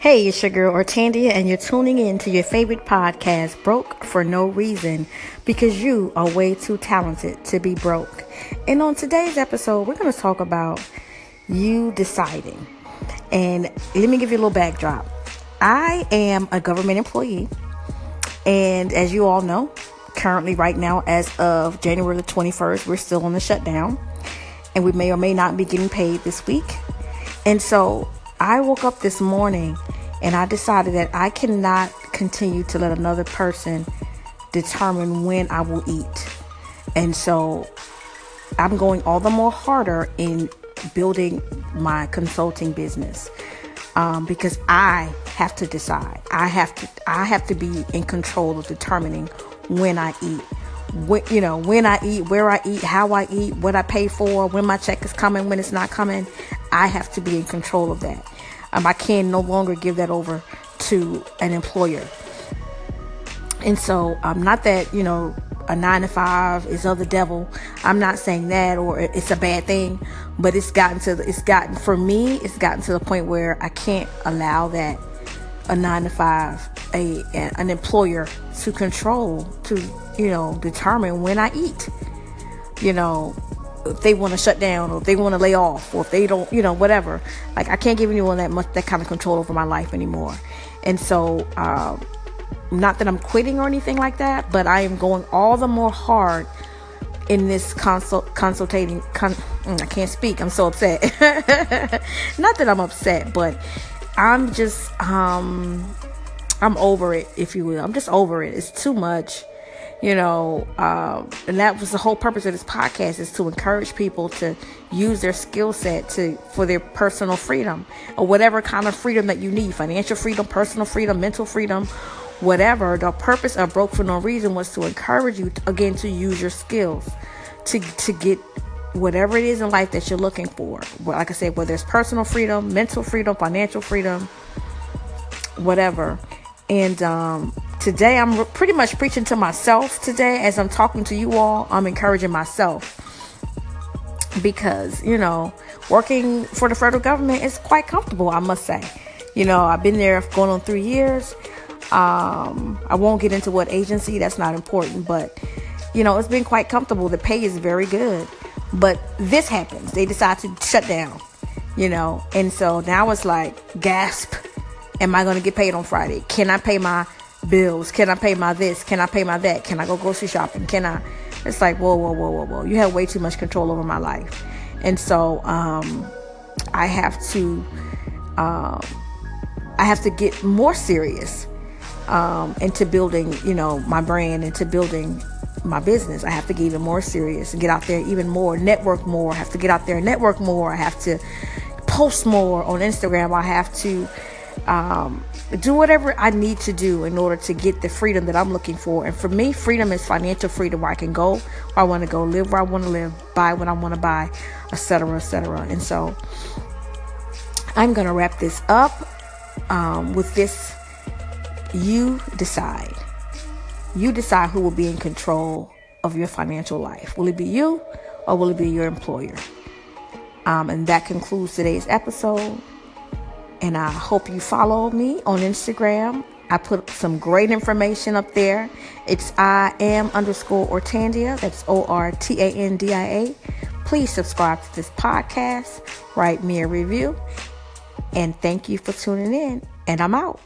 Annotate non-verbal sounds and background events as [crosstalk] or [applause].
Hey, it's your girl Ortandia, and you're tuning in to your favorite podcast, Broke for No Reason, because you are way too talented to be broke. And on today's episode, we're going to talk about you deciding. And let me give you a little backdrop. I am a government employee, and as you all know, currently, right now, as of January the 21st, we're still on the shutdown, and we may or may not be getting paid this week. And so I woke up this morning and I decided that I cannot continue to let another person determine when I will eat. And so I'm going all the more harder in building my consulting business um, because I have to decide. I have to. I have to be in control of determining when I eat. When, you know, when I eat, where I eat, how I eat, what I pay for, when my check is coming, when it's not coming. I have to be in control of that. Um, I can no longer give that over to an employer. And so, um, not that, you know, a nine to five is of the devil. I'm not saying that or it's a bad thing, but it's gotten to, the, it's gotten, for me, it's gotten to the point where I can't allow that a nine to five, a, an employer to control, to, you know, determine when I eat. You know, if they want to shut down or if they want to lay off or if they don't, you know, whatever. Like I can't give anyone that much that kind of control over my life anymore. And so, um, not that I'm quitting or anything like that, but I am going all the more hard in this consult consultating. Con- mm, I can't speak. I'm so upset. [laughs] not that I'm upset, but I'm just um, I'm over it, if you will. I'm just over it. It's too much you know um, and that was the whole purpose of this podcast is to encourage people to use their skill set to for their personal freedom or whatever kind of freedom that you need financial freedom personal freedom mental freedom whatever. The purpose of broke for no reason was to encourage you to, again to use your skills to to get whatever it is in life that you're looking for. Like i said whether it's personal freedom mental freedom financial freedom whatever. And um Today, I'm pretty much preaching to myself today as I'm talking to you all. I'm encouraging myself because, you know, working for the federal government is quite comfortable, I must say. You know, I've been there going on three years. Um, I won't get into what agency, that's not important, but, you know, it's been quite comfortable. The pay is very good. But this happens. They decide to shut down, you know, and so now it's like, gasp. Am I going to get paid on Friday? Can I pay my bills? Can I pay my this? Can I pay my that? Can I go grocery shopping? Can I? It's like, whoa, whoa, whoa, whoa, whoa. You have way too much control over my life. And so um, I have to, um, I have to get more serious um, into building, you know, my brand, into building my business. I have to get even more serious and get out there even more, network more. I have to get out there and network more. I have to post more on Instagram. I have to um, do whatever I need to do in order to get the freedom that I'm looking for. And for me, freedom is financial freedom where I can go where I want to go, live where I want to live, buy what I want to buy, etc., etc. And so I'm going to wrap this up um, with this you decide. You decide who will be in control of your financial life. Will it be you or will it be your employer? Um, and that concludes today's episode. And I hope you follow me on Instagram. I put some great information up there. It's I am underscore Ortandia. That's O R T A N D I A. Please subscribe to this podcast, write me a review, and thank you for tuning in. And I'm out.